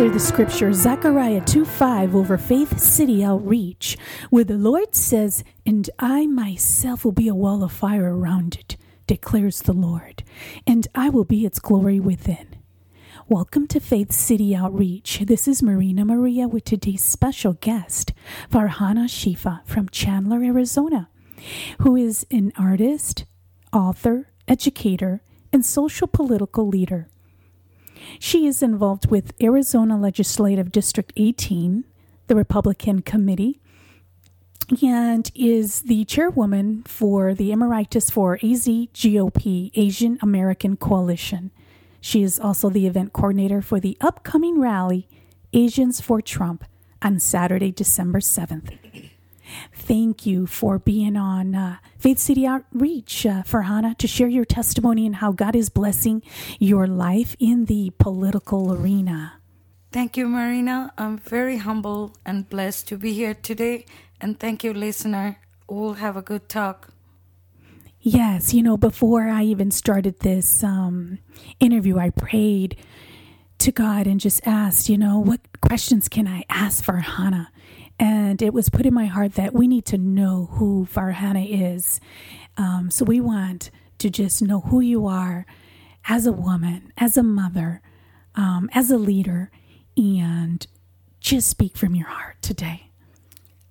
declare the scripture Zechariah 2 5 over Faith City Outreach, where the Lord says, And I myself will be a wall of fire around it, declares the Lord, and I will be its glory within. Welcome to Faith City Outreach. This is Marina Maria with today's special guest, Farhana Shifa from Chandler, Arizona, who is an artist, author, educator, and social political leader. She is involved with Arizona Legislative District 18, the Republican Committee, and is the chairwoman for the Emeritus for AZGOP, Asian American Coalition. She is also the event coordinator for the upcoming rally, Asians for Trump, on Saturday, December 7th. Thank you for being on uh, Faith City Outreach, uh, Farhana, to share your testimony and how God is blessing your life in the political arena. Thank you, Marina. I'm very humble and blessed to be here today. And thank you, listener. We'll have a good talk. Yes, you know, before I even started this um, interview, I prayed to God and just asked, you know, what questions can I ask for Farhana? And it was put in my heart that we need to know who Farhana is. Um, so we want to just know who you are as a woman, as a mother, um, as a leader, and just speak from your heart today.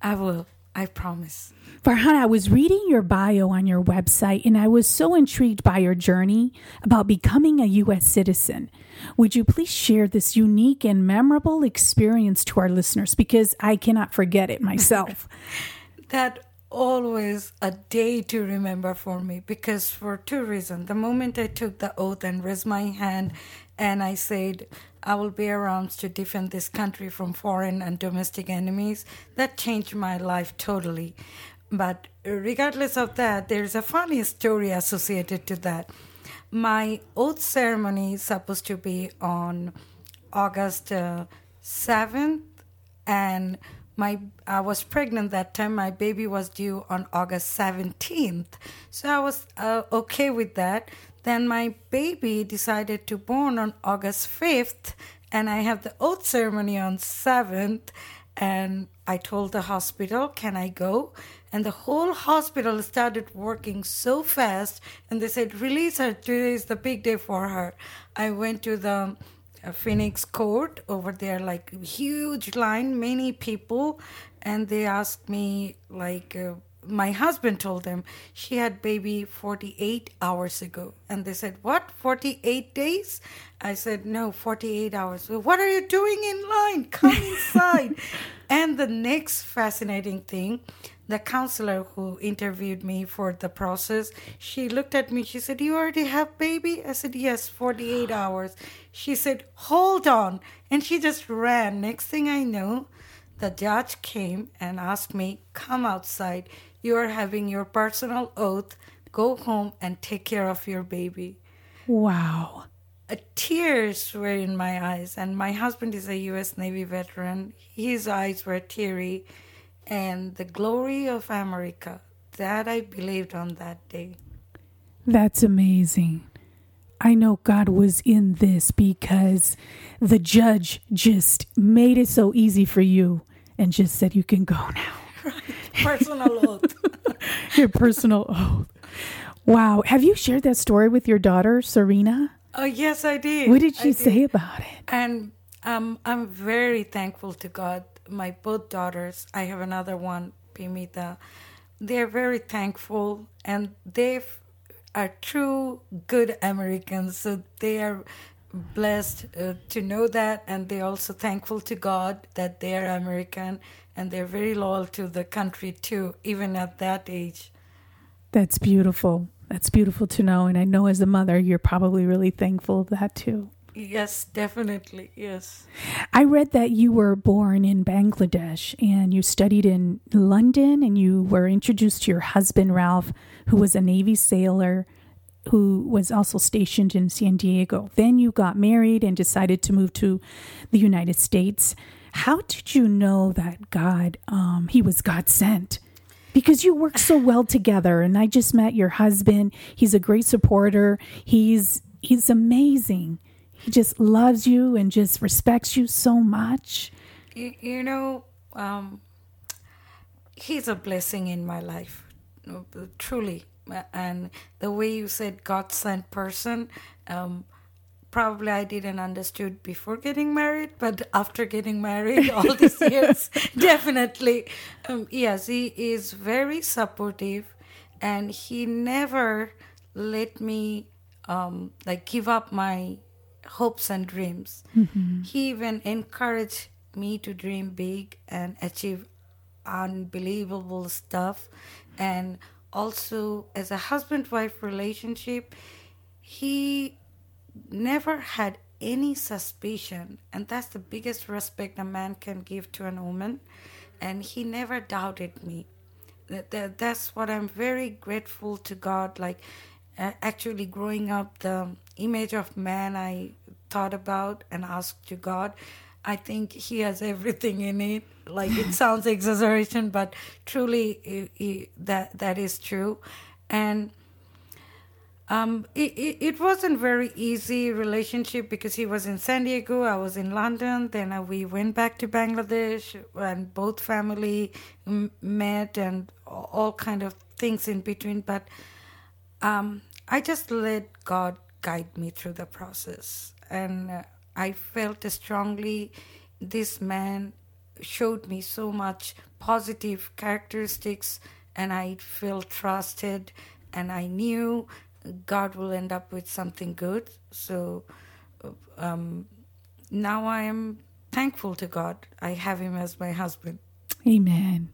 I will. I promise. Farhana, I was reading your bio on your website and I was so intrigued by your journey about becoming a U.S. citizen. Would you please share this unique and memorable experience to our listeners? Because I cannot forget it myself. that always a day to remember for me because for two reasons. The moment I took the oath and raised my hand and I said, I will be around to defend this country from foreign and domestic enemies, that changed my life totally. But regardless of that, there's a funny story associated to that my oath ceremony is supposed to be on August uh, 7th, and my I was pregnant that time. My baby was due on August 17th, so I was uh, okay with that. Then my baby decided to born on August 5th, and I have the oath ceremony on 7th. And I told the hospital, "Can I go?" and the whole hospital started working so fast and they said release her today is the big day for her i went to the uh, phoenix court over there like huge line many people and they asked me like uh, my husband told them she had baby 48 hours ago. And they said what? 48 days? I said no 48 hours. What are you doing in line? Come inside. And the next fascinating thing the counselor who interviewed me for the process she looked at me. She said you already have baby? I said yes 48 hours. She said hold on. And she just ran. Next thing i know the judge came and asked me come outside you are having your personal oath go home and take care of your baby wow tears were in my eyes and my husband is a us navy veteran his eyes were teary and the glory of America. That I believed on that day. That's amazing. I know God was in this because the judge just made it so easy for you and just said, You can go now. Right. Personal oath. your personal oath. Wow. Have you shared that story with your daughter, Sarina? Oh, yes, I did. What did she I say did. about it? And um, I'm very thankful to God my both daughters, I have another one, Pimita, they're very thankful and they are true good Americans. So they are blessed uh, to know that and they're also thankful to God that they are American and they're very loyal to the country too, even at that age. That's beautiful. That's beautiful to know. And I know as a mother, you're probably really thankful of that too. Yes, definitely. Yes. I read that you were born in Bangladesh and you studied in London and you were introduced to your husband, Ralph, who was a Navy sailor who was also stationed in San Diego. Then you got married and decided to move to the United States. How did you know that God, um, He was God sent? Because you work so well together, and I just met your husband. He's a great supporter. He's he's amazing. He just loves you and just respects you so much. You, you know, um, he's a blessing in my life, truly. And the way you said God sent person, um, probably I didn't understood before getting married, but after getting married all these years, definitely, um, yes, he is very supportive, and he never let me um, like give up my hopes and dreams. Mm-hmm. He even encouraged me to dream big and achieve unbelievable stuff, and also as a husband wife relationship, he never had any suspicion, and that's the biggest respect a man can give to a woman. And he never doubted me. That, that, that's what I'm very grateful to God. Like, uh, actually, growing up, the image of man I thought about and asked to God, I think He has everything in it. Like, it sounds exaggeration, but truly, it, it, that that is true. And um, it, it, it, wasn't very easy relationship because he was in San Diego, I was in London. Then uh, we went back to Bangladesh, and both family met, and all kind of things in between. But um, I just let God guide me through the process, and uh, I felt strongly this man showed me so much positive characteristics, and I felt trusted, and I knew God will end up with something good. So um, now I am thankful to God. I have him as my husband. Amen.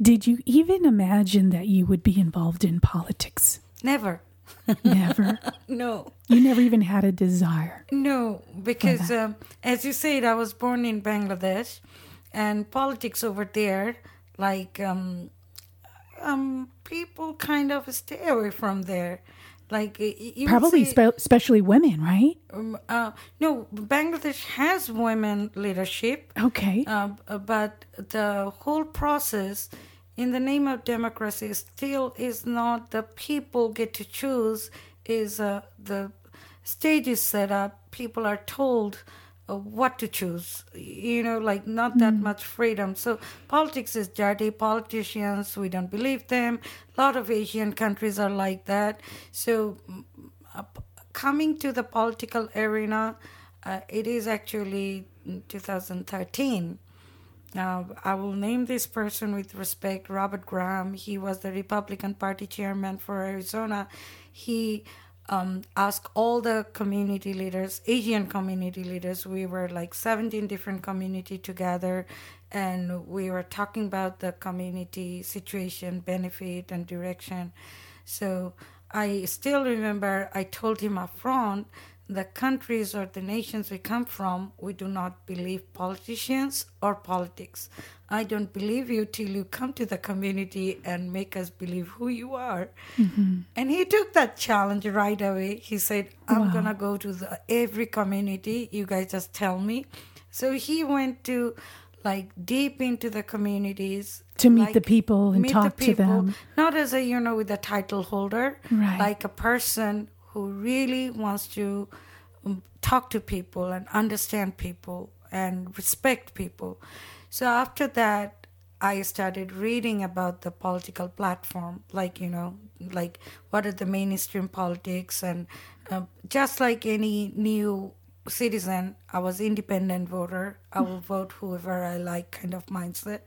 Did you even imagine that you would be involved in politics? Never. Never. no. You never even had a desire. No, because um, as you said, I was born in Bangladesh, and politics over there, like um, um, people kind of stay away from there. Like probably say, spe- especially women, right? Um, uh, no, Bangladesh has women leadership. Okay, uh, but the whole process, in the name of democracy, still is not the people get to choose. Is uh, the stage is set up? People are told what to choose you know like not that mm. much freedom so politics is dirty politicians we don't believe them a lot of asian countries are like that so uh, coming to the political arena uh, it is actually 2013 uh, I will name this person with respect Robert Graham. He was the Republican Party chairman for Arizona. He um, ask all the community leaders, Asian community leaders. We were like 17 different community together, and we were talking about the community situation, benefit, and direction. So I still remember I told him up front the countries or the nations we come from, we do not believe politicians or politics. I don't believe you till you come to the community and make us believe who you are. Mm-hmm. And he took that challenge right away. He said, I'm wow. going to go to the, every community. You guys just tell me. So he went to like deep into the communities to meet like, the people and talk people, to them not as a you know with a title holder right. like a person who really wants to um, talk to people and understand people and respect people. So after that, I started reading about the political platform, like, you know, like what are the mainstream politics, and uh, just like any new citizen. I was independent voter. I will vote whoever I like kind of mindset.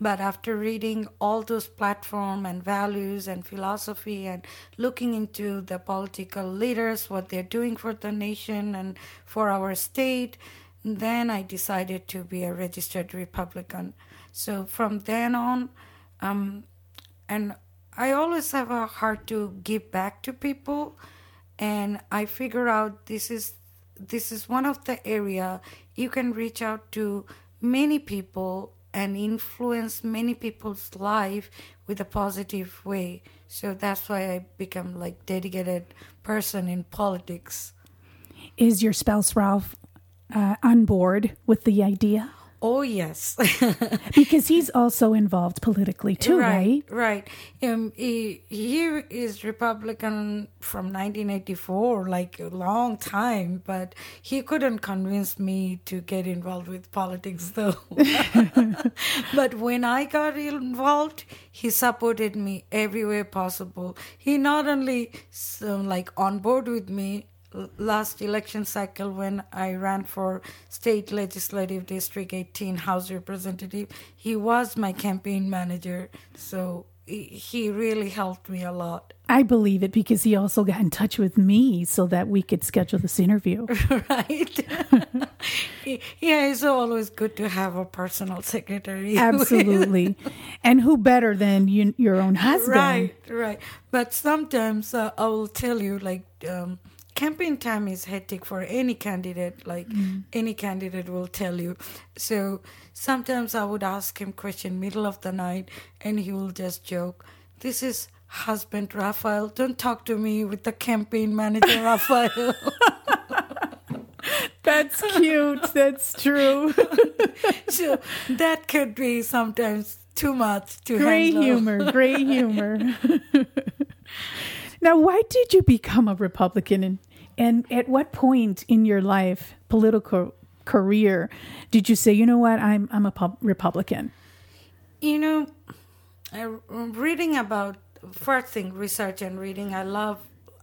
But after reading all those platform and values and philosophy and looking into the political leaders, what they're doing for the nation and for our state, then I decided to be a registered Republican. So from then on, um, and I always have a heart to give back to people, and I figure out this is this is one of the area you can reach out to many people and influence many people's life with a positive way. So that's why I become like dedicated person in politics. Is your spouse Ralph uh, on board with the idea? Oh yes, because he's also involved politically too, right? Right. right. Um, he, he is Republican from 1984, like a long time, but he couldn't convince me to get involved with politics, though. but when I got involved, he supported me every way possible. He not only um, like on board with me, last election cycle when I ran for state legislative district 18 house representative he was my campaign manager so he really helped me a lot I believe it because he also got in touch with me so that we could schedule this interview. right. yeah, it's always good to have a personal secretary. Absolutely. and who better than you, your own husband? Right, right. But sometimes uh, I will tell you, like, um, campaign time is hectic for any candidate like mm. any candidate will tell you so sometimes i would ask him question middle of the night and he will just joke this is husband Raphael. don't talk to me with the campaign manager Raphael. that's cute that's true so that could be sometimes too much to great handle. humor great humor now, why did you become a Republican, and, and at what point in your life, political career, did you say, you know what, I'm I'm a pub- Republican? You know, I, reading about first thing research and reading. I love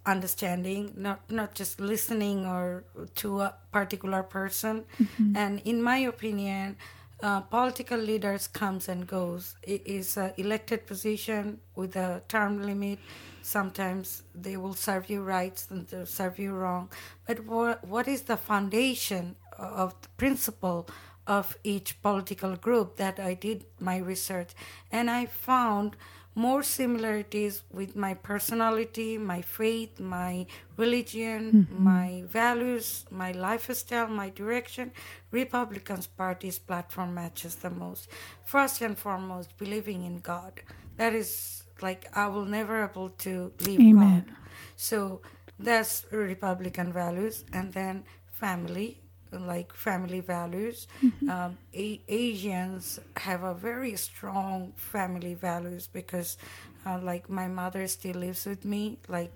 understanding, not not just listening or to a particular person. Mm-hmm. And in my opinion, uh, political leaders comes and goes. It is an elected position with a term limit sometimes they will serve you right and they'll serve you wrong. But what, what is the foundation of the principle of each political group that i did my research? And i found more similarities with my personality my faith my religion mm-hmm. my values my lifestyle my direction. Republicans party's platform matches the most. First and foremost believing in god. That is like I will never able to leave Amen. God. So that's Republican values, and then family, like family values. Mm-hmm. Um, a- Asians have a very strong family values because, uh, like my mother still lives with me. Like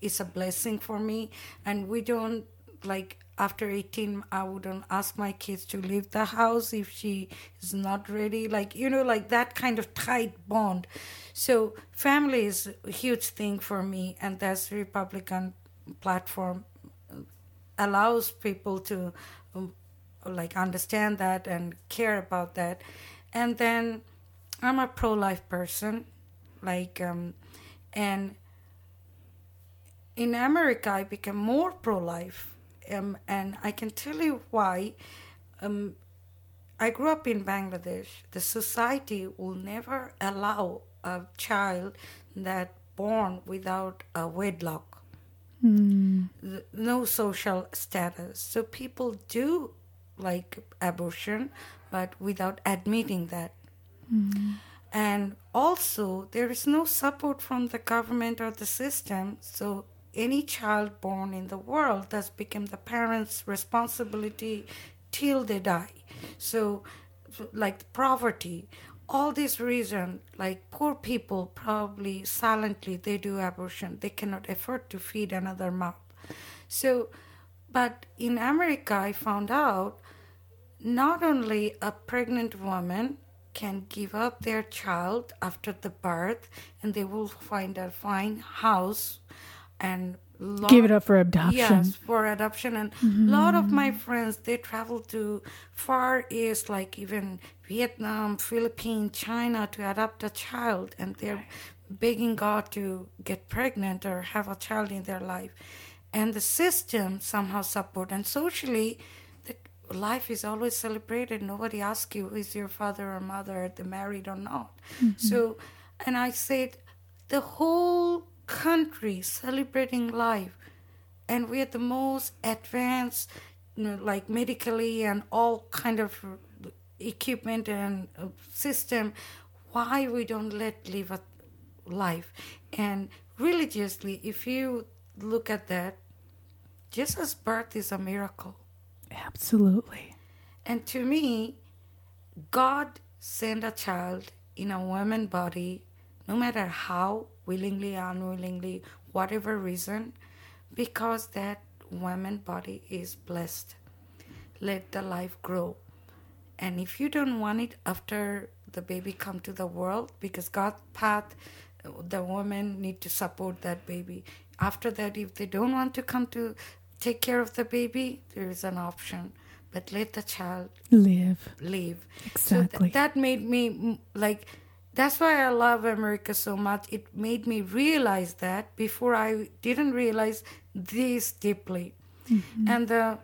it's a blessing for me, and we don't like after 18 i wouldn't ask my kids to leave the house if she is not ready like you know like that kind of tight bond. So family is a huge thing for me and that's republican platform allows people to um, like understand that and care about that. And then i'm a pro-life person like um and in america i became more pro-life um, and I can tell you why. Um, I grew up in Bangladesh. The society will never allow a child that born without a wedlock. Mm. No social status. So people do like abortion, but without admitting that. Mm. And also, there is no support from the government or the system. So any child born in the world that's become the parents' responsibility till they die. So, like poverty, all these reason, like poor people probably silently they do abortion. They cannot afford to feed another mouth. So, but in America, I found out not only a pregnant woman can give up their child after the birth and they will find a fine house and lot, give it up for adoption. Yes, for adoption. And a mm-hmm. lot of my friends they travel to far east, like even Vietnam, Philippines, China, to adopt a child, and they're begging God to get pregnant or have a child in their life. And the system somehow support and socially The life is always celebrated. Nobody asks you, is your father or mother, married or not? Mm-hmm. So, and I said, the whole country celebrating life and we are the most advanced, you know, like medically and all kind of equipment and uh, system. Why we don't let live a life? And religiously, if you look at that, Jesus' birth is a miracle. Absolutely. And to me, God sent a child in a woman body, no matter how willingly, unwillingly, whatever reason, because that woman body is blessed. Let the life grow. And if you don't want it after the baby come to the world, because God path, the woman need to support that baby. After that, if they don't want to come to take care of the baby, there is an option. But let the child Live. live. Exactly. So th- that made me like. That's why I love America so much. It made me realize that before I didn't realize this deeply. Mm-hmm. And the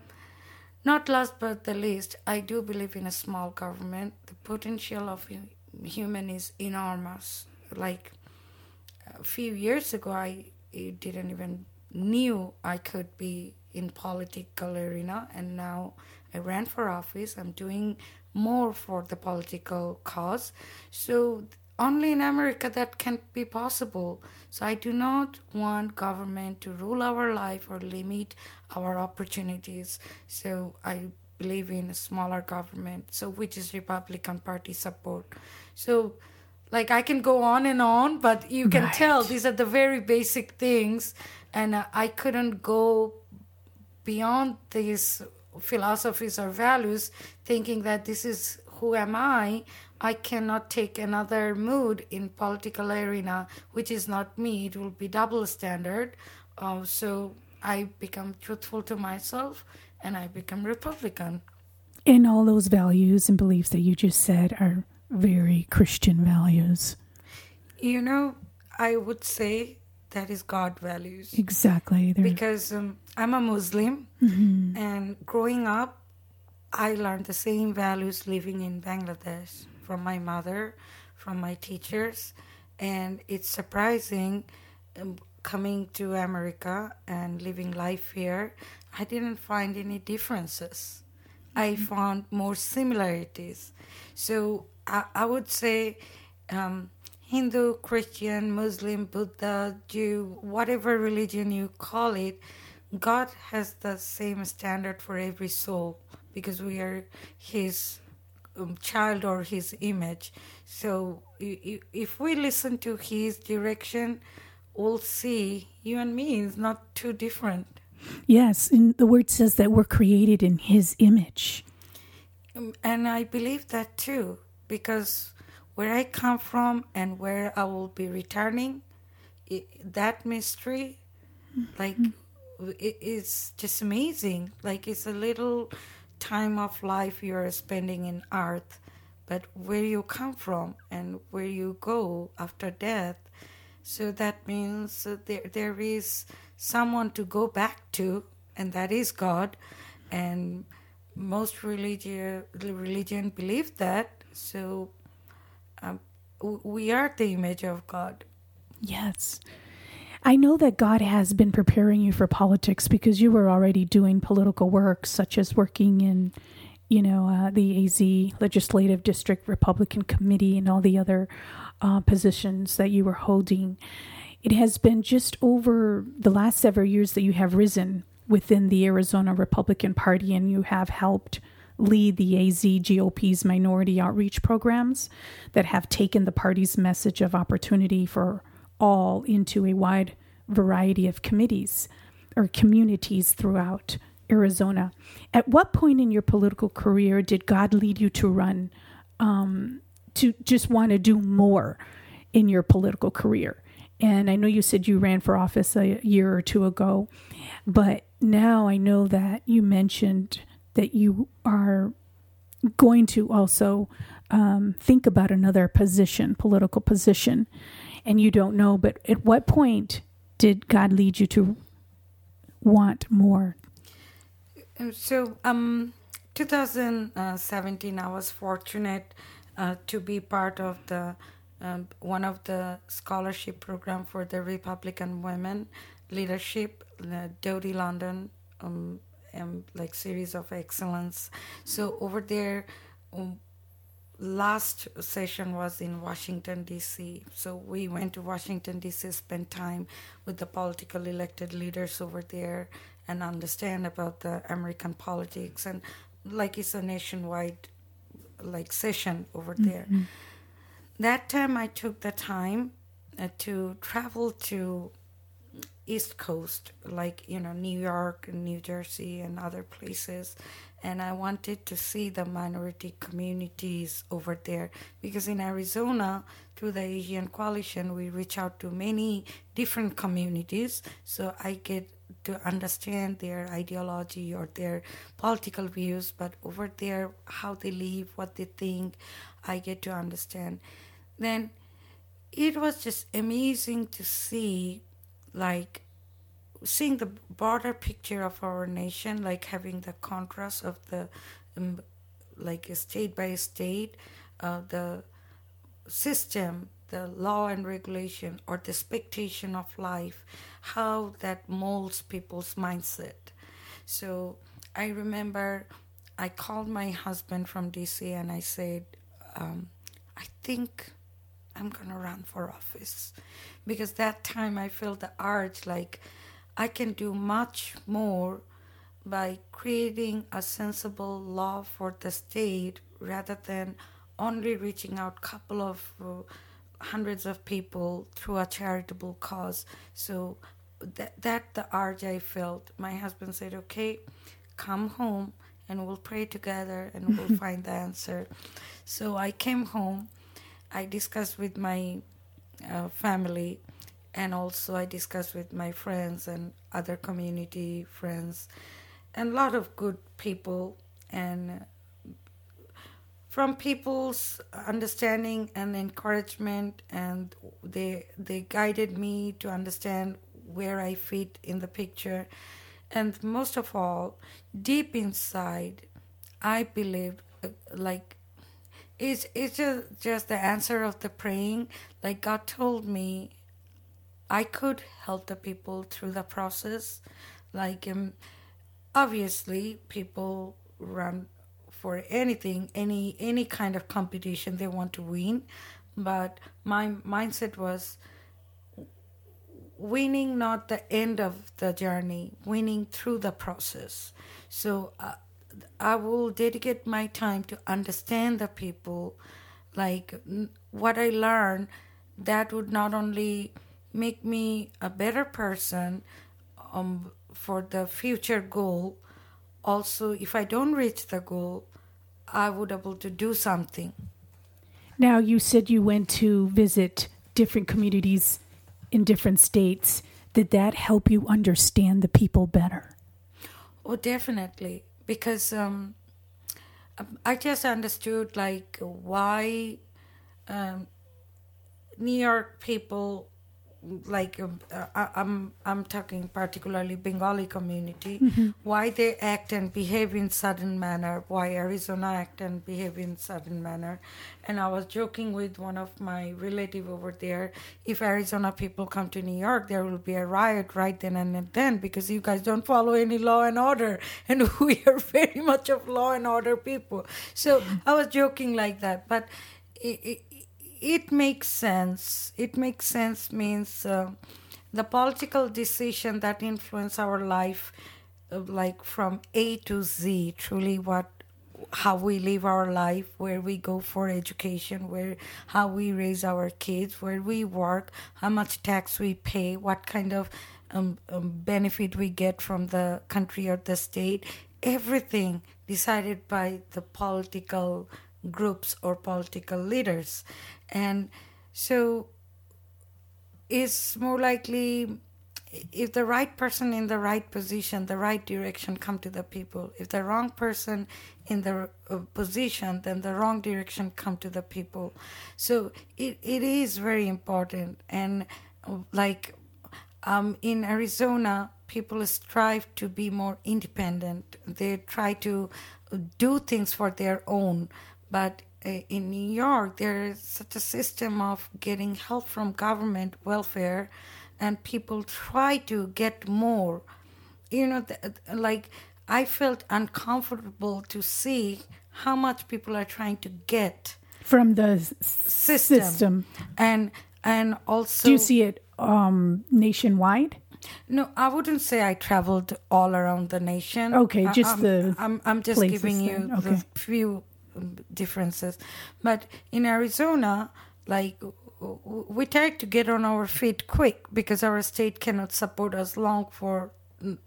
not last but the least, I do believe in a small government. The potential of human is enormous. Like a few years ago, I didn't even knew I could be in political arena, and now I ran for office. I'm doing more for the political cause. So only in America that can be possible. So I do not want government to rule our life or limit our opportunities. So I believe in a smaller government, so which is Republican Party support. So like I can go on and on, but you can Right. tell these are the very basic things, and uh, I couldn't go beyond these philosophies or values, thinking that this is who am I. I cannot take another mood in political arena, which is not me. It will be double standard. Uh, so I become truthful to myself, and I become Republican. And all those values and beliefs that you just said are very Christian values. You know, I would say that is God values. Exactly. They're, because um, I'm a Muslim, Mm-hmm. and growing up, I learned the same values living in Bangladesh from my mother, from my teachers, and it's surprising um, coming to America and living life here. I didn't find any differences. I found more similarities. So I, I would say um, Hindu, Christian, Muslim, Buddha, Jew, whatever religion you call it, God has the same standard for every soul because we are His um, child or His image. So if we listen to His direction, we'll see you and me is not too different. yes, and the word says that we're created in His image. Um, And I believe that too, because where I come from and where I will be returning, i that mystery, like, it is just amazing. Like, it's a little time of life you're spending in earth, but where you come from and where you go after death. So that means there, there is someone to go back to, and that is God. And most religion religion believe that. So um, we are the image of God. Yes. I know that God has been preparing you for politics because you were already doing political work, such as working in, you know, uh, the AZ Legislative District Republican Committee and all the other uh, positions that you were holding. It has been just over the last several years that you have risen within the Arizona Republican Party and you have helped lead the AZ GOP's minority outreach programs that have taken the party's message of opportunity for all into a wide variety of committees or communities throughout Arizona. At what point in your political career did God lead you to run, um, to just want to do more in your political career? And I know you said you ran for office a year or two ago, but now I know that you mentioned that you are going to also um, think about another position, political position, and you don't know. But at what point did God lead you to want more? Uh, So, um, 2017, I was fortunate uh, to be part of the um, one of the scholarship program for the Republican women leadership, uh, Dodie Londen, um, and like series of excellence. So over there, um, last session was in Washington D.C. So we went to Washington D.C. spent time with the political elected leaders over there and understand about the American politics and like it's a nationwide like session over there. Mm-hmm. That time I took the time uh, to travel to East Coast, like you know New York and New Jersey and other places, and I wanted to see the minority communities over there because in Arizona, through the Asian Coalition, we reach out to many different communities, so I get to understand their ideology or their political views, but over there, how they live, what they think, I get to understand. Then it was just amazing to see, like, seeing the broader picture of our nation, like having the contrast of the, um, like, state by state, uh, the system the law and regulation or the expectation of life, how that molds people's mindset. So I remember I called my husband from DC and I said, um, I think I'm gonna run for office because that time I felt the urge like I can do much more by creating a sensible law for the state rather than only reaching out a couple of uh, hundreds of people through a charitable cause. So that that the urge I felt. My husband said, "Okay, come home and we'll pray together and we'll find the answer." So I came home. I discussed with my uh, family, and also I discussed with my friends and other community friends, and a lot of good people and from people's understanding and encouragement and they they guided me to understand where I fit in the picture. And most of all deep inside I believe uh, like it's it's just, just the answer of the praying. Like God told me I could help the people through the process like um, obviously people run for anything, any any kind of competition they want to win. But my mindset was winning not the end of the journey, winning through the process. So uh, I will dedicate my time to understand the people, like what I learn. That would not only make me a better person um, for the future goal, also if I don't reach the goal, I would able to do something. Now you said you went to visit different communities in different states. Did that help you understand the people better? Oh, definitely, because um, I just understood like why um, New York people like um, uh, I'm I'm talking particularly Bengali community, mm-hmm. why they act and behave in certain manner, why Arizona act and behave in certain manner, and I was joking with one of my relative over there. If Arizona people come to New York, there will be a riot right then and then because you guys don't follow any law and order, and we are very much of law and order people. So I was joking like that, but. It, it, it makes sense. It makes sense means uh, the political decision that influence our life, uh, like from A to Z, truly what how we live our life, where we go for education, where how we raise our kids, where we work, how much tax we pay, what kind of um, um, benefit we get from the country or the state, everything decided by the political groups or political leaders. And so it's more likely if the right person in the right position, the right direction come to the people. If the wrong person in the uh, position, then the wrong direction come to the people. So it, it is very important. And like um, in Arizona, people strive to be more independent. They try to do things for their own. But uh, in New York, there is such a system of getting help from government welfare and people try to get more. You know, th- like I felt uncomfortable to see how much people are trying to get from the s- system, system. and and also Do you see it um, nationwide? No, I wouldn't say I traveled all around the nation. Okay, just I'm, the I'm, I'm just giving you. Okay. the few differences. But in Arizona, like we try to get on our feet quick because our state cannot support us long for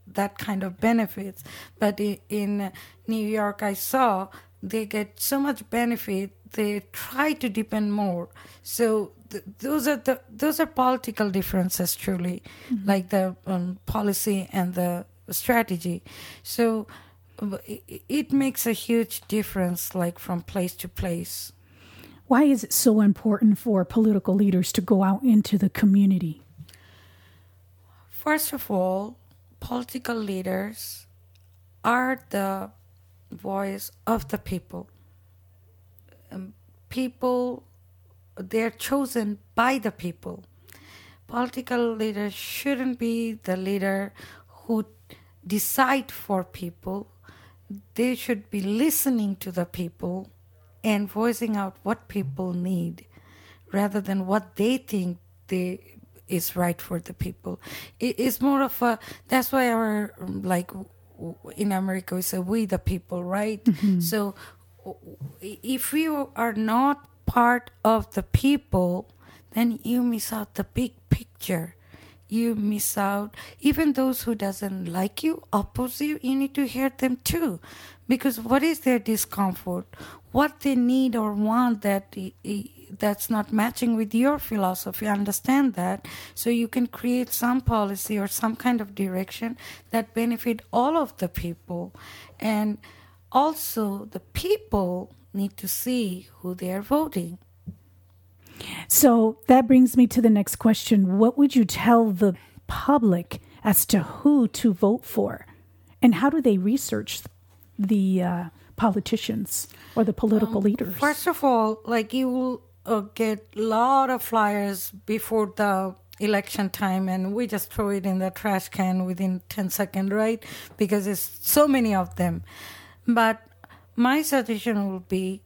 that kind of benefits. But in New York, I saw they get so much benefit they try to depend more so th- those are the those are political differences truly like the um, policy and the strategy so it, makes a huge difference like from place to place Why is it so important for political leaders to go out into the community? First of all, political leaders are the voice of the people. Um, people, they're chosen by the people. Political leaders shouldn't be the leader who decide for people. They should be listening to the people and voicing out what people need rather than what they think they is right for the people. It is more of a that's why our like in America we say we the people, right? Mm-hmm. So if you are not part of the people, then you miss out the big picture. You miss out even those who doesn't like you, oppose you. You need to hear them too, because what is their discomfort? What they need or want that that's not matching with your philosophy. Understand that, so you can create some policy or some kind of direction that benefit all of the people, and also the people need to see who they are voting. So that brings me to the next question. What would you tell the public as to who to vote for? And how do they research the uh, politicians or the political leaders? First of all, like you will uh, get a lot of flyers before the election time, and we just throw it in the trash can within 10 seconds, right? Because there's so many of them. But my suggestion would be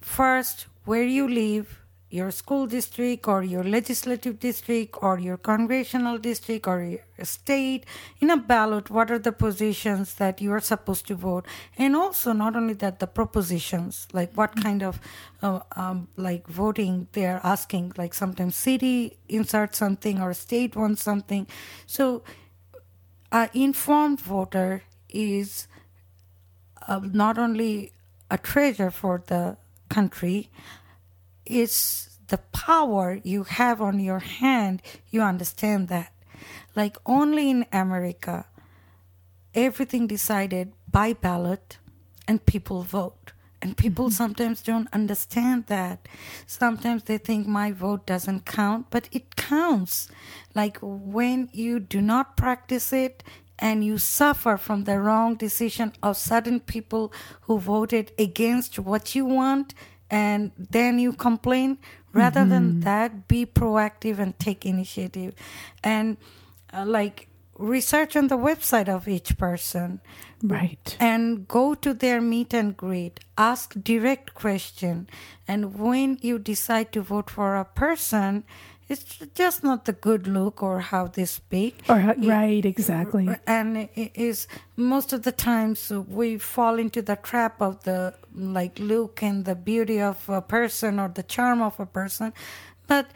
first, where you live, your school district or your legislative district or your congressional district or your state in a ballot what are the positions that you are supposed to vote? And also not only that the propositions like what kind of uh, um, like voting they are asking like sometimes city insert something or state wants something. So an informed voter is uh, not only a treasure for the country it's the power you have on your hand you understand that. Like only in america everything decided by ballot and people vote. And people mm-hmm. sometimes don't understand that. Sometimes they think my vote doesn't count but it counts. Like when you do not practice it and you suffer from the wrong decision of certain people who voted against what you want and then you complain. Rather than that be proactive and take initiative. And uh, like research on the website of each person. Right. and go to their meet and greet. Ask direct question. And when you decide to vote for a person it's just not the good look or how they speak. Or, right, exactly. and it is most of the times we fall into the trap of the like look and the beauty of a person or the charm of a person. But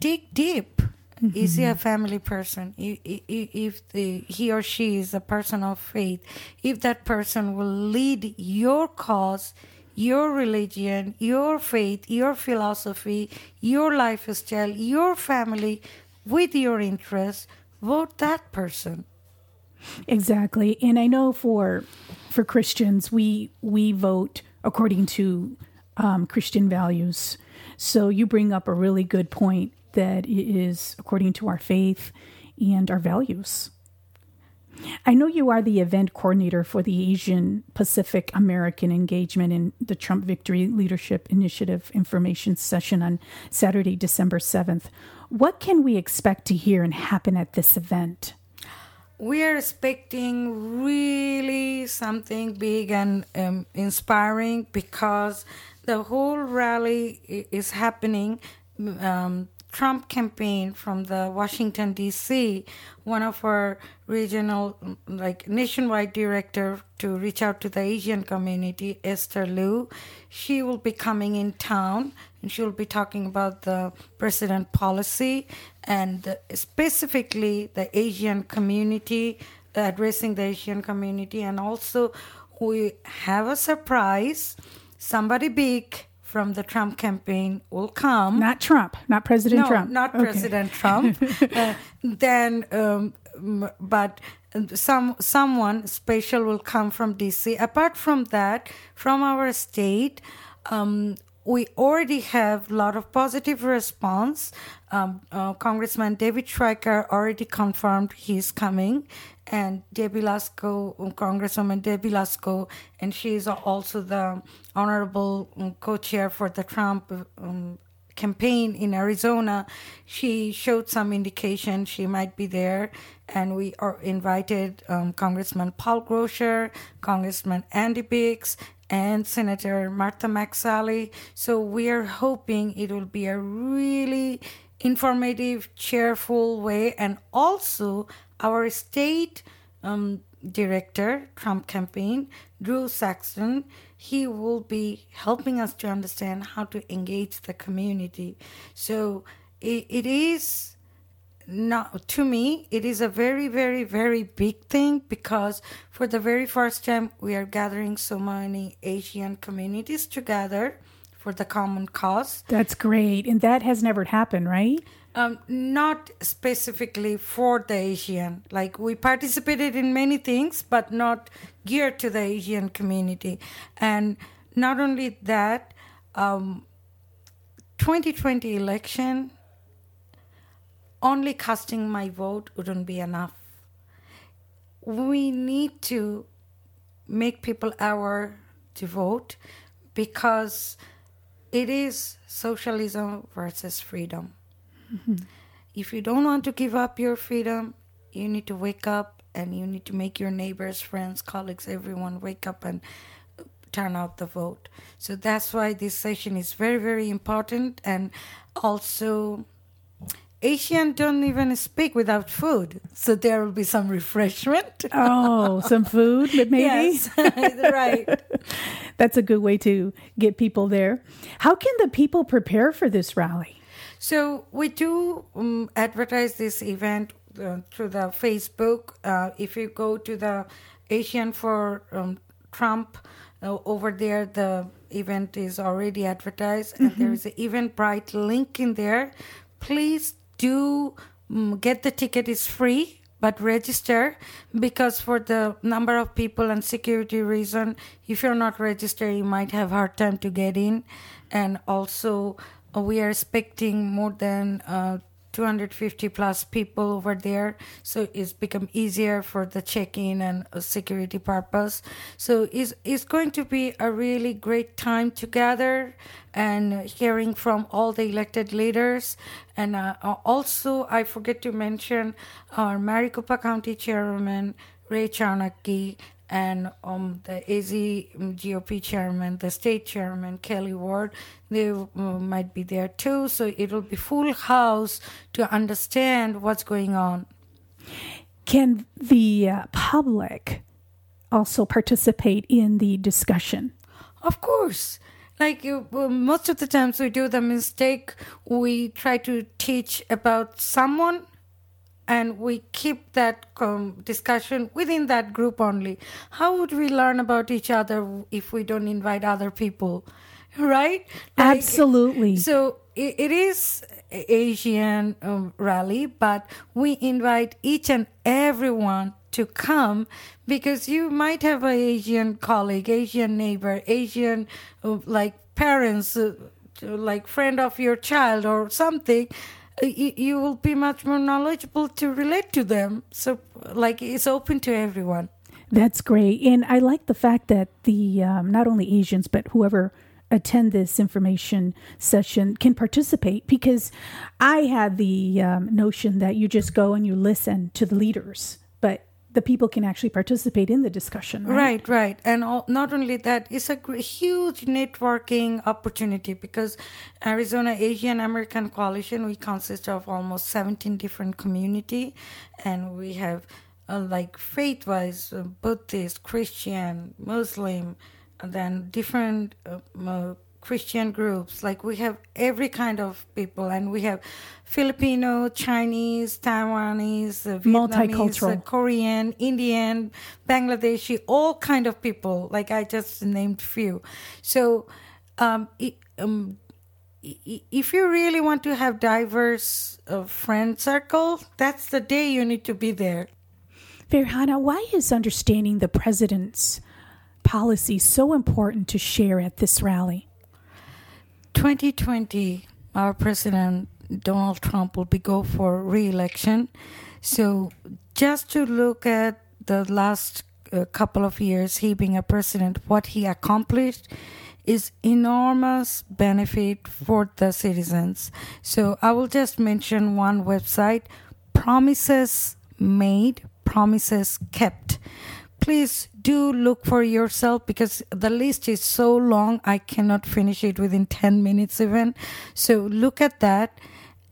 dig deep. Mm-hmm. Is he a family person? If the, he or she is a person of faith if that person will lead your cause your religion, your faith, your philosophy, your lifestyle, your family with your interests, vote that person. Exactly. And I know for for Christians, we we vote according to um, Christian values. So you bring up a really good point that it is according to our faith and our values. I know you are the event coordinator for the Asian Pacific American engagement in the Trump Victory Leadership Initiative information session on Saturday, December 7th. What can we expect to hear and happen at this event? We are expecting really something big and um, inspiring because the whole rally is happening. Um, Trump campaign from the Washington D.C. One of our regional, like nationwide director to reach out to the Asian community, Esther Liu. She will be coming in town and she will be talking about the president policy and specifically the Asian community, addressing the Asian community, and also we have a surprise. Somebody big from the Trump campaign will come. Not Trump, not President no, Trump. not okay. President Trump. uh, then, um, but some someone special will come from DC. Apart from that, from our state, um, we already have a lot of positive response. Um, uh, Congressman David Schweikert already confirmed he's coming, and Debbie Lesko, Congresswoman Debbie Lesko, and she is also the honorable um, co-chair for the Trump um, campaign in Arizona. She showed some indication she might be there, and we are invited um, Congressman Paul Gosar, Congressman Andy Biggs, and Senator Martha McSally. So we are hoping it will be a really informative, cheerful way, and also our state um, director, Trump campaign, Drew Saxton, he will be helping us to understand how to engage the community. So it, it is not to me it is a very very very big thing because for the very first time we are gathering so many asian communities together for the common cause. That's great. And that has never happened right? Um, not specifically for the asian. Like we participated in many things but not geared to the asian community. And not only that um, 2020 election only casting my vote wouldn't be enough. We need to make people aware to vote because it is socialism versus freedom. Mm-hmm. If you don't want to give up your freedom, you need to wake up and you need to make your neighbors, friends, colleagues, everyone wake up and turn out the vote. So that's why this session is very, very important. And also, Asian don't even speak without food, so there will be some refreshment. Oh, some food, maybe. Yes, right. That's a good way to get people there. How can the people prepare for this rally? So we do um, advertise this event uh, through the Facebook. Uh, if you go to the Asian for um, Trump uh, over there, the event is already advertised, mm-hmm. and there is an Eventbrite link in there. Please do um, get the ticket is free but register because for the number of people and security reason if you're not registered you might have hard time to get in. And also uh, we are expecting more than uh, 250 plus people over there. So it's become easier for the check-in and security purpose. So it's, it's going to be a really great time together and hearing from all the elected leaders. And uh, also i forget to mention our maricopa county chairman Rae Chornenky and um, the AZ GOP chairman, the state chairman, Kelli Ward, they uh, might be there too. So it'll be full house to understand what's going on. Can the uh, public also participate in the discussion? Of course. Like uh, most of the times we do the mistake, we try to teach about someone and we keep that um, discussion within that group only. How would we learn about each other if we don't invite other people? Right? Like, Absolutely. So it, it is Asian um, rally, but we invite each and everyone to come because you might have an Asian colleague, Asian neighbor, Asian uh, like parents, uh, like friend of your child or something you will be much more knowledgeable to relate to them. So, like, it's open to everyone. That's great, and I like the fact that the um, not only Asians but whoever attend this information session can participate because I had the um, notion that you just go and you listen to the leaders, the people can actually participate in the discussion. Right, right. right. And all, not only that, it's a huge networking opportunity because Arizona Asian American Coalition, we consist of almost 17 different community and we have uh, like faith-wise, uh, Buddhist, Christian, Muslim, and then different uh, Christian groups. Like we have every kind of people, and we have Filipino, Chinese, Taiwanese, uh, Vietnamese, multicultural, uh, Korean, Indian, Bangladeshi, all kind of people. Like I just named few. So, um, it, um, if you really want to have diverse uh, friend circle, that's the day you need to be there. Farhana, why is understanding the president's policy so important to share at this rally? 2020, our president Donald Trump will be go for re-election. So just to look at the last uh, couple of years, he being a president, what he accomplished is enormous benefit for the citizens. So I will just mention one website, Promises Made, Promises Kept please do look for yourself because the list is so long i cannot finish it within 10 minutes even. So look at that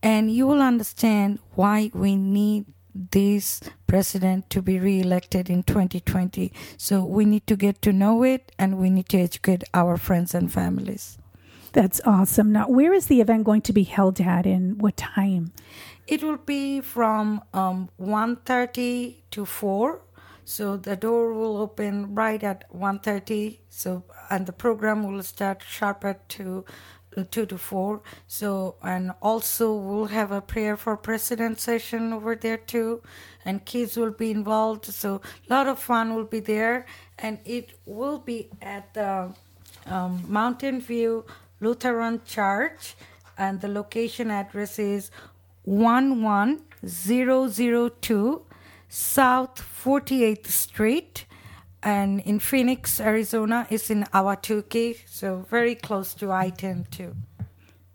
and you will understand why we need this president to be re-elected in 2020 so we need to get to know it and we need to educate our friends and families. That's awesome. Now where is the event going to be held at and what time? It will be from um, 1.30 to 4 so the door will open right at 1.30. So and the program will start sharp at two, uh, two to four. So and also we'll have a prayer for president session over there too, and kids will be involved. So a lot of fun will be there, and it will be at the um, Mountain View Lutheran Church, and the location address is one one zero zero two South 48th Street. And in Phoenix, Arizona, is in Ahwatukee, so very close to I 10 too.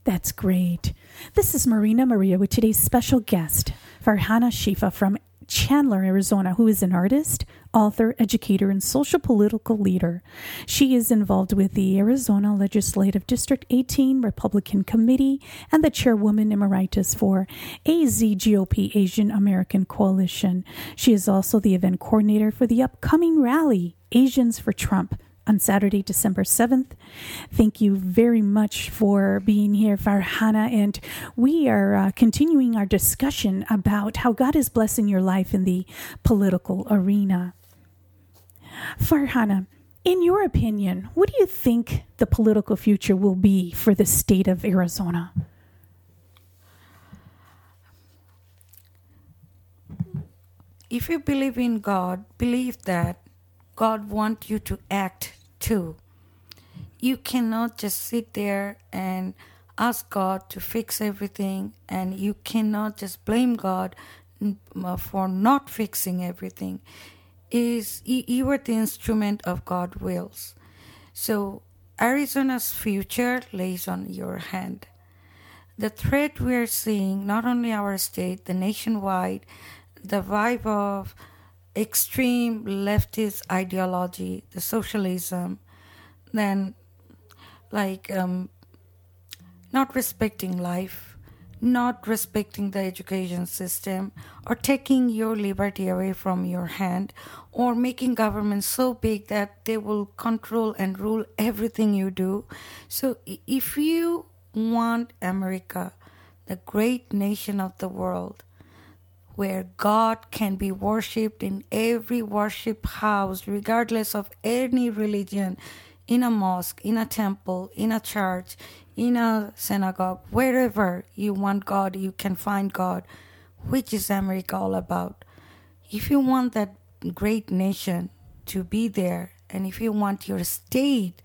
That's great. This is Marina Maria with today's special guest, Farhana Shifa from Chandler, Arizona, who is an artist, author, educator, and social political leader. She is involved with the Arizona Legislative District 18 Republican Committee and the chairwoman emeritus for AZGOP Asian American Coalition. She is also the event coordinator for the upcoming rally, Asians for Trump on Saturday, December 7th. Thank you very much for being here, Farhana. And we are uh, continuing our discussion about how God is blessing your life in the political arena. Farhana, in your opinion, what do you think the political future will be for the state of Arizona? If you believe in God, believe that God wants you to act too. You cannot just sit there and ask God to fix everything, and you cannot just blame God uh, for not fixing everything. Is you are the instrument of God's wills. So Arizona's future lays on your hand. The threat we are seeing, not only our state, the nationwide, the vibe of extreme leftist ideology, the socialism, then like um, not respecting life, not respecting the education system, or taking your liberty away from your hand, or making government so big that they will control and rule everything you do. So if you want America, the great nation of the world, where God can be worshipped in every worship house, regardless of any religion, in a mosque, in a temple, in a church, in a synagogue, wherever you want God, you can find God, which is America all about. If you want that great nation to be there, and if you want your state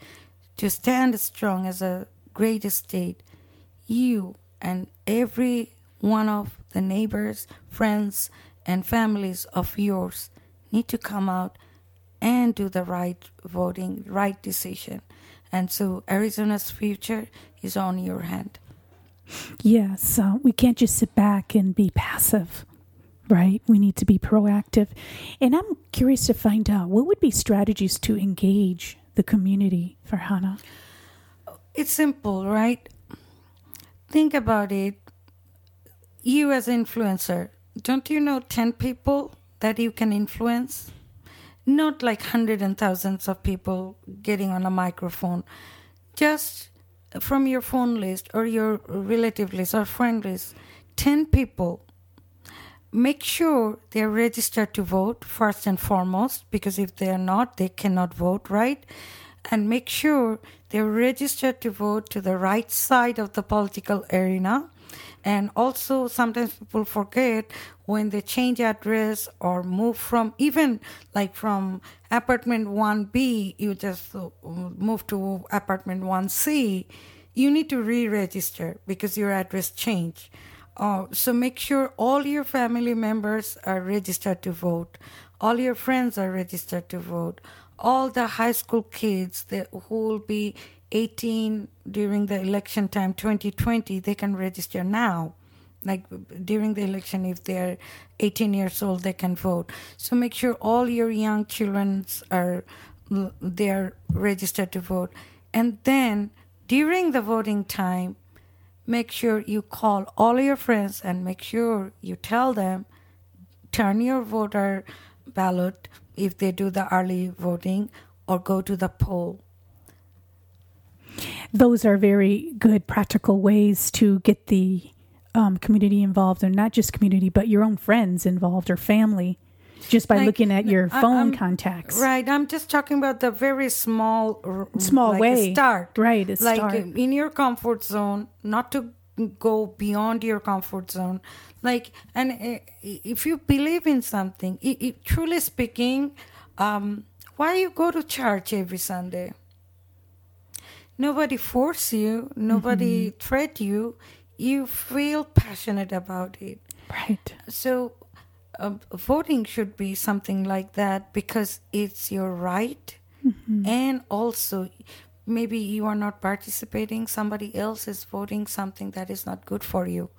to stand strong as a great state, you and every one of the neighbors, friends, and families of yours need to come out and do the right voting, right decision. And so Arizona's future is on your hand. Yes, uh, we can't just sit back and be passive, right? We need to be proactive. And I'm curious to find out what would be strategies to engage the community Farhana? It's simple, right? Think about it. You, as influencer, don't you know 10 people that you can influence? Not like hundreds and thousands of people getting on a microphone. Just from your phone list or your relative list or friend list, 10 people. Make sure they're registered to vote first and foremost, because if they're not, they cannot vote, right? And make sure they're registered to vote to the right side of the political arena. And also, sometimes people forget when they change address or move from even like from apartment 1B, you just uh, move to apartment 1C, you need to re register because your address changed. Uh, so make sure all your family members are registered to vote, all your friends are registered to vote, all the high school kids that, who will be 18 during the election time 2020, they can register now. Like during the election if they're 18 years old they can vote. So make sure all your young children are they're registered to vote. And then during the voting time make sure you call all your friends and make sure you tell them turn your voter ballot if they do the early voting or go to the poll those are very good practical ways to get the um, community involved, or not just community, but your own friends involved or family, just by like, looking at your phone I'm, contacts. Right. I'm just talking about the very small, small like way start. Right. like start. in your comfort zone, not to go beyond your comfort zone. Like, and uh, if you believe in something, it, it, truly speaking, um, why you go to church every Sunday? Nobody force you. Nobody mm-hmm. threat you you feel passionate about it. Right. So, uh, voting should be something like that because it's your right. Mm-hmm. And also, maybe you are not participating, somebody else is voting something that is not good for you.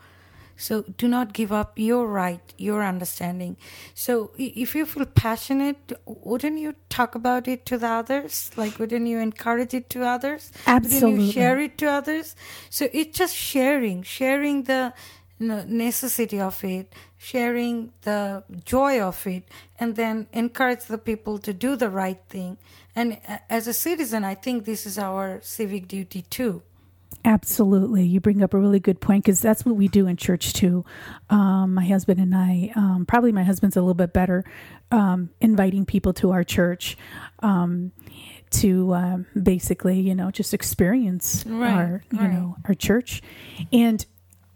So do not give up your right, your understanding. So if you feel passionate, wouldn't you talk about it to the others? Like, wouldn't you encourage it to others? Absolutely. Wouldn't you share it to others? So it's just sharing, sharing the necessity of it, sharing the joy of it, and then encourage the people to do the right thing. And as a citizen, I think this is our civic duty too. Absolutely. You bring up a really good point because that's what we do in church too. Um, my husband and I, um, probably my husband's a little bit better, um, inviting people to our church um, to um, basically, you know, just experience right, our, you right. know, our church. And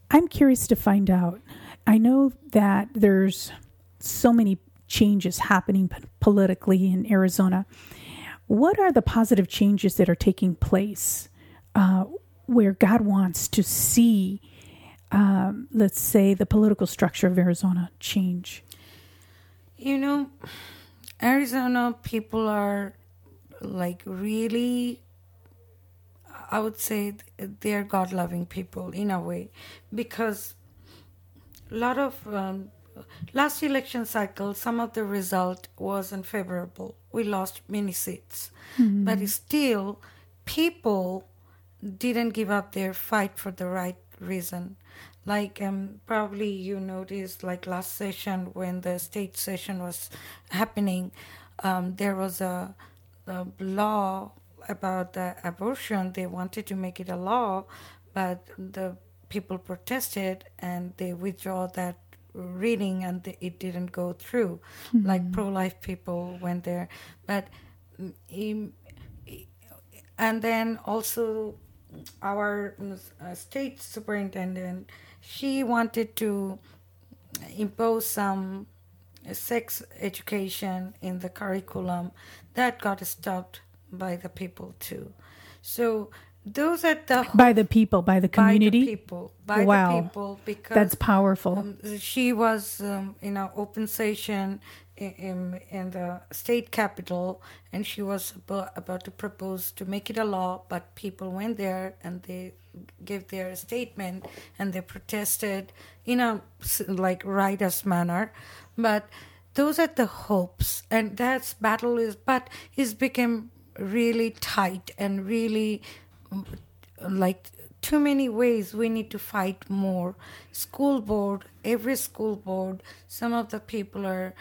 I'm curious to find out. I know that there's so many changes happening politically in Arizona. What are the positive changes that are taking place? Uh, where God wants to see, um, let's say, the political structure of Arizona change? You know, Arizona people are like really, I would say they're God loving people in a way because a lot of um, last election cycle, some of the result wasn't favorable. We lost many seats, mm-hmm. but still, people didn't give up their fight for the right reason. Like um, probably you noticed, like last session when the state session was happening, um, there was a, a law about the abortion. They wanted to make it a law, but the people protested and they withdraw that reading and it didn't go through. Mm-hmm. Like pro-life people went there, but. Mm, and then also our uh, state superintendent, she wanted to impose some sex education in the curriculum. That got stopped by the people too. So those are the by the people, by the community, by the people, by wow. the people. Because that's powerful. Um, she was um, in an open session, in, in the state capital, and she was about, to propose to make it a law but people went there and they gave their statement and they protested in a like righteous manner. But those are the hopes and that's battle is but it's become really tight and really mm, like too many ways we need to fight more. School board every school board some of the people are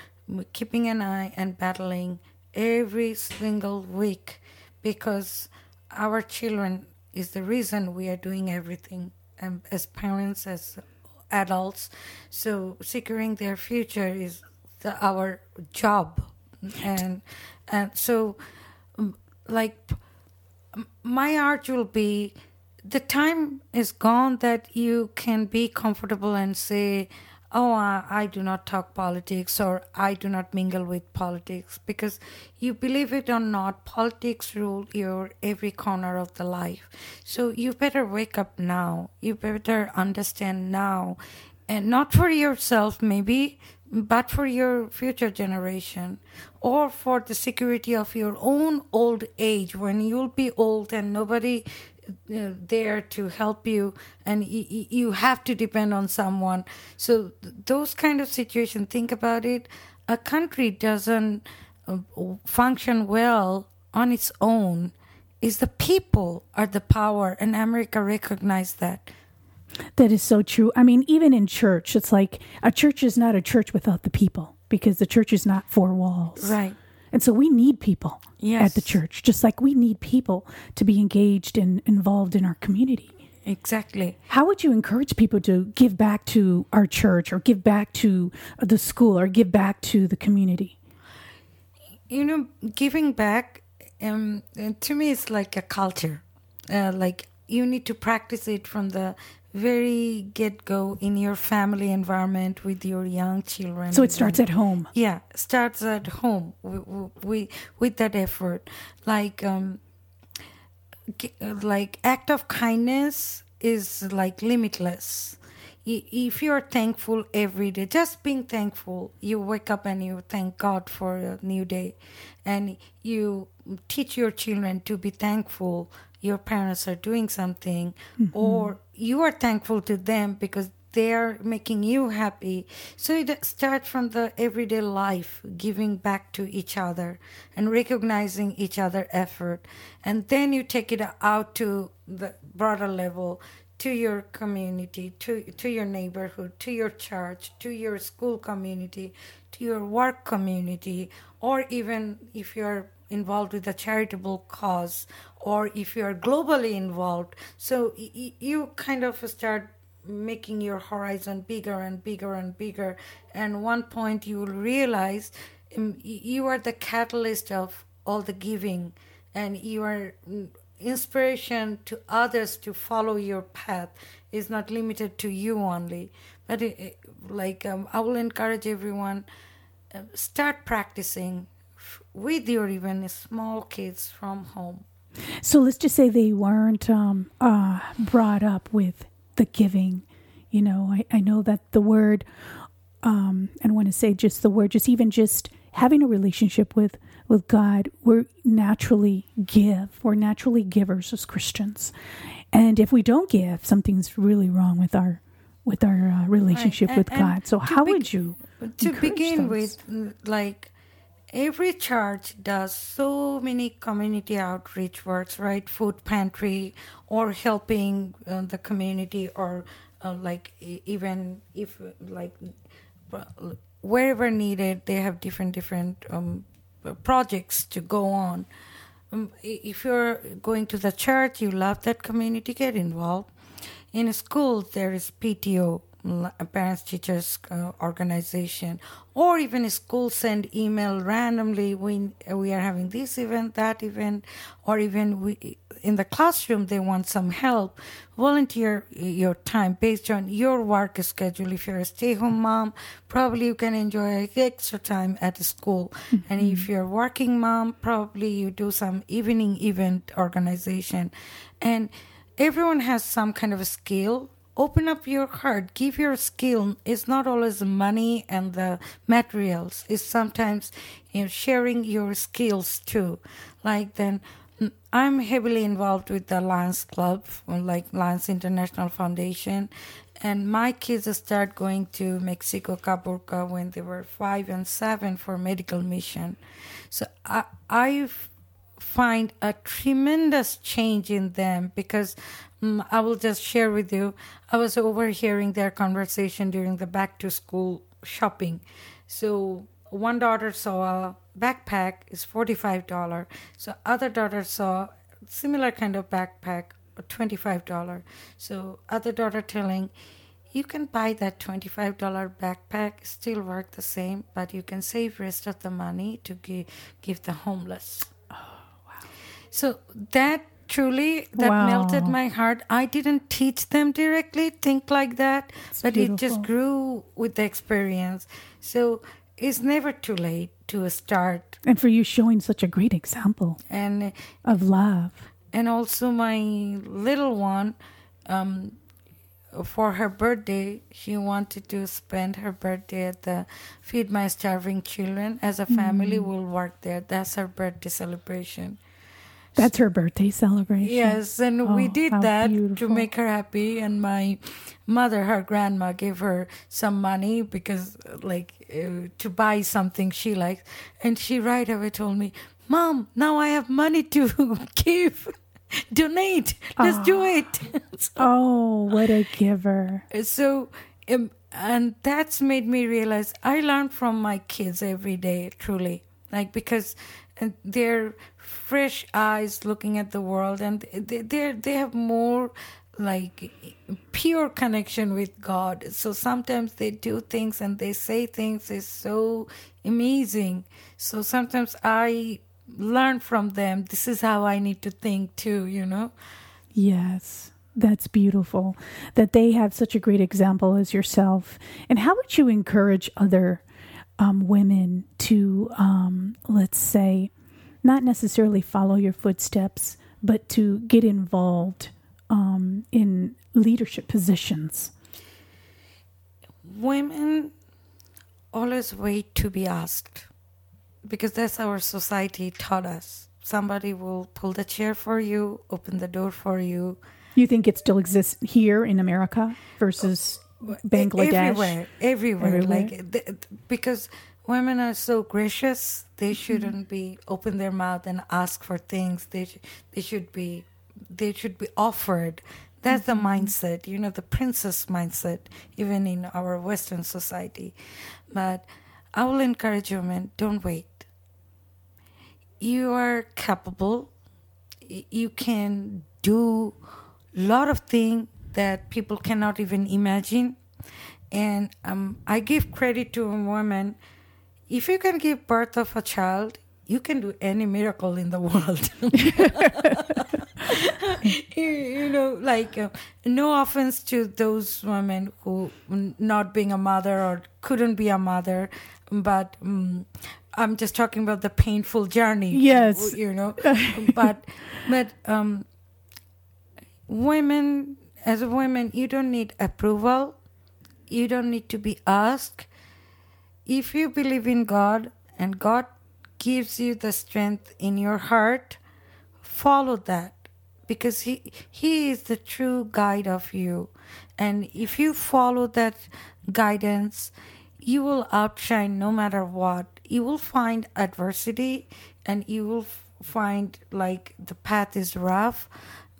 keeping an eye and battling every single week because our children is the reason we are doing everything um, as parents as adults. So securing their future is the, our job. And and so like my art will be the time is gone that you can be comfortable and say oh uh, i do not talk politics or i do not mingle with politics because you believe it or not politics rule your every corner of the life. So you better wake up now. You better understand now. And not for yourself maybe but for your future generation or for the security of your own old age when you'll be old and nobody there to help you and y- you have to depend on someone so th- those kind of situations think about it a country doesn't uh, function well on its own is the people are the power and america recognized that that is so true. I mean, even in church, it's like a church is not a church without the people because the church is not four walls. Right. And so we need people yes. at the church, just like we need people to be engaged and involved in our community. Exactly. How would you encourage people to give back to our church or give back to the school or give back to the community? You know, giving back um, to me is like a culture. Uh, like you need to practice it from the very get go in your family environment with your young children. So it starts at home. Yeah, starts at home. We, we with that effort, like um, like act of kindness is like limitless. If you're thankful every day, just being thankful, you wake up and you thank God for a new day, and you teach your children to be thankful your parents are doing something mm-hmm. or you are thankful to them because they are making you happy so it starts from the everyday life giving back to each other and recognizing each other effort and then you take it out to the broader level to your community to to your neighborhood to your church to your school community to your work community or even if you're involved with a charitable cause or if you are globally involved so you kind of start making your horizon bigger and bigger and bigger. And one point you will realize um, you are the catalyst of all the giving and you are mm, inspiration to others to follow your path is not limited to you only. But it, like um, i will encourage everyone uh, start practicing with your even small kids from home. So let's just say they weren't um, uh, brought up with the giving. You know, I, I know that the word, um, I want to say just the word, just even just having a relationship with with God, we're naturally give. We're naturally givers as Christians, and if we don't give, something's really wrong with our with our uh, relationship right. and, with God. So how be- would you to begin those? with, like every church does so many community outreach works right? Food pantry or helping uh, the community or uh, like even if like wherever needed they have different different um, projects to go on. Um, if you're going to the church you love that community get involved. In a school there is pto parents teachers uh, organization or even a school send email randomly we we are having this event that event or even we in the classroom they want some help. Volunteer your time based on your work schedule. If you're a stay-home mom probably you can enjoy extra time at the school. Mm-hmm. and if you're a working mom probably you do some evening event organization. And everyone has some kind of a skill open up your heart. Give your skill. It's not always money and the materials. It's sometimes you know sharing your skills too. Like then i'm heavily involved with the lions club like lions international foundation. And my kids start going to mexico Caborca when they were five and seven for medical mission. So i i find a tremendous change in them because um, I will just share with you. I was overhearing their conversation during the back to school shopping. So one daughter saw a backpack is $45. So other daughter saw similar kind of backpack, $25. So other daughter telling, you can buy that $25 backpack, still work the same, but you can save rest of the money to give, give the homeless. Oh, wow. So that truly that Wow. melted my heart. I didn't teach them directly think like that, but it just grew with the experience. So it's never too late to start. And for you showing such a great example And of love. and also my little one um for her birthday she wanted to spend her birthday at the feed my starving children as a family we'll work there that's her birthday celebration That's her birthday celebration. Yes, and we Oh, did how that to make her happy. And my mother, her grandma, gave her some money because, like, uh, to buy something she likes. And she right away told me, "Mom, now I have money to give, donate. Let's do it." so, Oh, what a giver. so um, and that's made me realize I learn from my kids every day, truly, like because uh, they're fresh eyes looking at the world, and they they they have more like pure connection with God. So sometimes they do things and they say things is so amazing. So sometimes I learn from them. This is how I need to think too, you know. Yes, that's beautiful that they have such a great example as yourself. And how would you encourage other um, women to, um, let's say, not necessarily follow your footsteps, but to get involved um, in leadership positions? women always wait to be asked because that's our society taught us somebody will pull the chair for you open the door for you You think it still exists here in America versus Bangladesh? everywhere everywhere, Everywhere. like because women are so gracious they shouldn't be open their mouth and ask for things. They sh- they should be they should be offered. That's the mindset you know the princess mindset even in our western society. But i will encourage women don't wait. You are capable. You can do a lot of things that people cannot even imagine. And um, i give credit to a woman if you can give birth of a child you can do any miracle in the world. You, you know like uh, no offense to those women who not being a mother or couldn't be a mother but um, i'm just talking about the painful journey Yes. you know. But but um women as a woman you don't need approval. You don't need to be asked if you believe in god and god gives you the strength in your heart follow that because he he is the true guide of you. And if you follow that guidance you will outshine no matter what. You will find adversity and you will find like the path is rough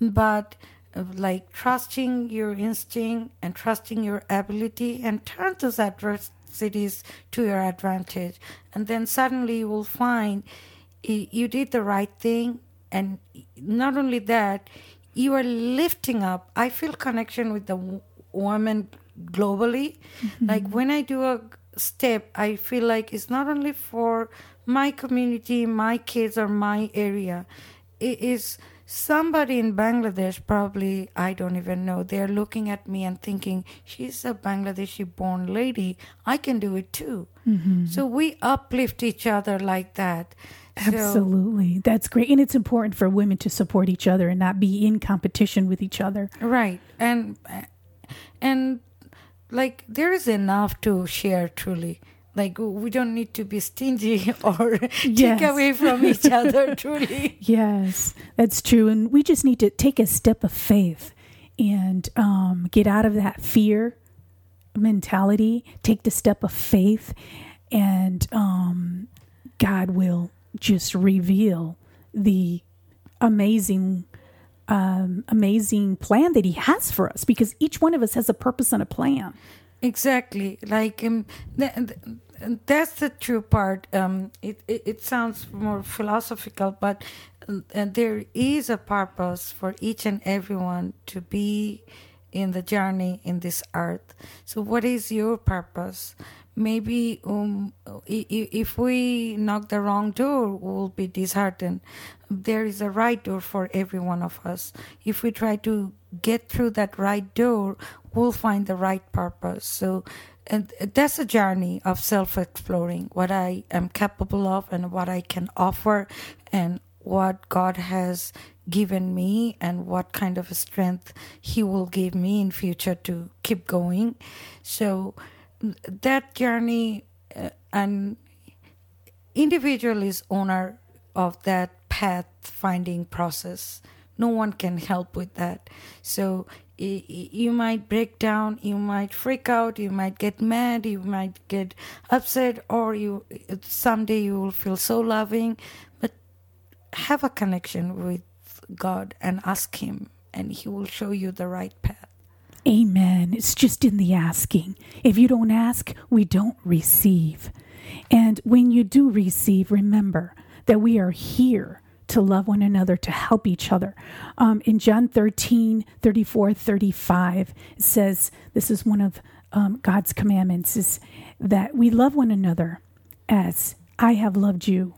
but uh, like trusting your instinct and trusting your ability and turn those adversities to your advantage. And then suddenly you will find you did the right thing. And not only that you are lifting up. I feel connection with the w- woman globally. Mm-hmm. Like when i do a step i feel like it's not only for my community my kids or my area. It is somebody in bangladesh probably i don't even know they're looking at me and thinking she's a bangladeshi born lady i can do it too mm-hmm. so we uplift each other like that So- Absolutely. That's great. And it's important for women to support each other and not be in competition with each other. Right. And and like there is enough to share truly like we don't need to be stingy or Yes. take away from each other truly Yes, that's true. And we just need to take a step of faith and um, get out of that fear mentality, take the step of faith, and um, God will just reveal the amazing. Um, amazing plan that he has for us because each one of us has a purpose and a plan. Exactly. Like um, th- th- that's the true part. Um, it, it it sounds more philosophical, but uh, there is a purpose for each and everyone to be in the journey in this earth. So, what is your purpose? Maybe um, if we knock the wrong door, we'll be disheartened. There is a right door for every one of us. If we try to get through that right door, we'll find the right purpose. So, and that's a journey of self exploring what I am capable of and what I can offer and what God has given me and what kind of strength he will give me in future to keep going so that journey uh, and individual is owner of that path finding process no one can help with that. So you might break down you might freak out you might get mad you might get upset or you someday you will feel so loving. But have a connection with god and ask him and he will show you the right path Amen. It's just in the asking. If you don't ask, we don't receive. And when you do receive, remember that we are here to love one another, to help each other. Um, in John 13, 34, 35, it says, this is one of um, God's commandments, is that we love one another as I have loved you,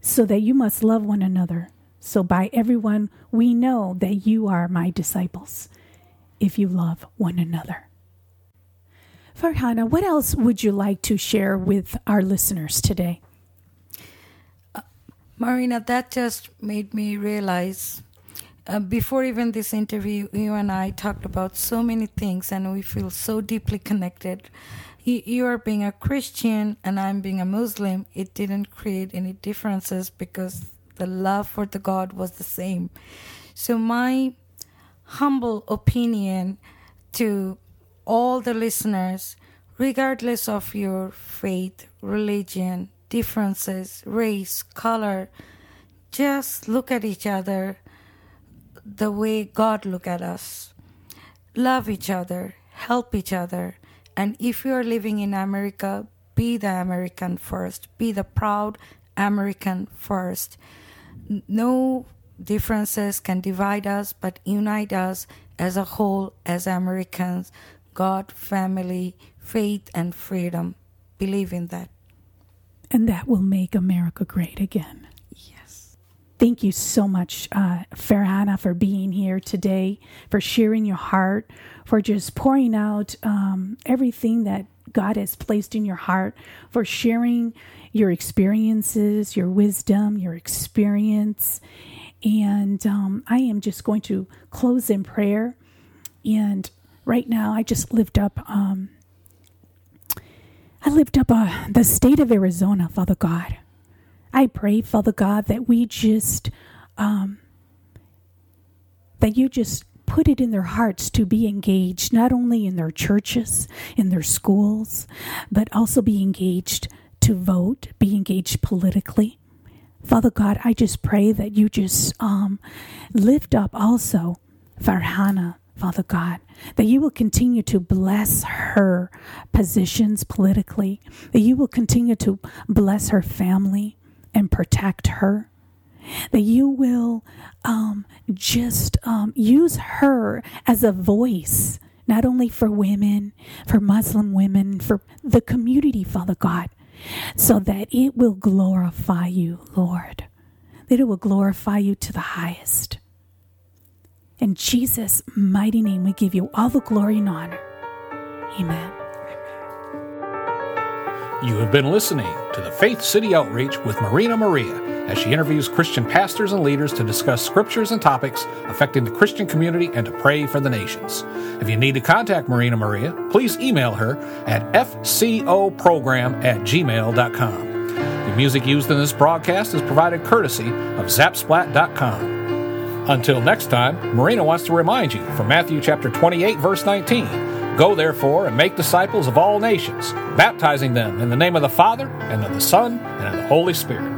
so that you must love one another. So by everyone, we know that you are my disciples if you love one another. Farhana, what else would you like to share with our listeners today? Marina, that just made me realize. Uh, before even this interview, you and I talked about so many things, and we feel so deeply connected. You, you are being a Christian, and I'm being a Muslim. It didn't create any differences because the love for the God was the same. So, my humble opinion to all the listeners, regardless of your faith, religion, differences, race, color, just look at each other the way God look at us. Love each other, help each other, and if you are living in America, be the American first. Be the proud American first. No differences can divide us, but unite us as a whole, as Americans. God, family, faith, and freedom. Believe in that. And that will make America great again. Yes. Thank you so much, uh, Farhana, for being here today, for sharing your heart, for just pouring out um, everything that God has placed in your heart, for sharing your experiences, your wisdom, your experience. And um, I am just going to close in prayer. And right now, I just lift up. Um, I lift up uh, the state of Arizona, Father God. I pray, Father God, that we just, um, that you just put it in their hearts to be engaged, not only in their churches, in their schools, but also be engaged to vote, be engaged politically. Father God, I just pray that you just um, lift up also Farhana, Father God, that you will continue to bless her positions politically, that you will continue to bless her family and protect her, that you will um, just um, use her as a voice, not only for women, for Muslim women, for the community, Father God, so that it will glorify you, Lord, that it will glorify you to the highest. In Jesus' mighty name, we give you all the glory and honor. Amen. You have been listening to the Faith City Outreach with Marina Maria as she interviews Christian pastors and leaders to discuss scriptures and topics affecting the Christian community and to pray for the nations. If you need to contact Marina Maria, please email her at fcoprogram at gmail.com. The music used in this broadcast is provided courtesy of zapsplat.com. Until next time, Marina wants to remind you from Matthew chapter 28 verse 19 Go therefore and make disciples of all nations, baptizing them in the name of the Father, and of the Son, and of the Holy Spirit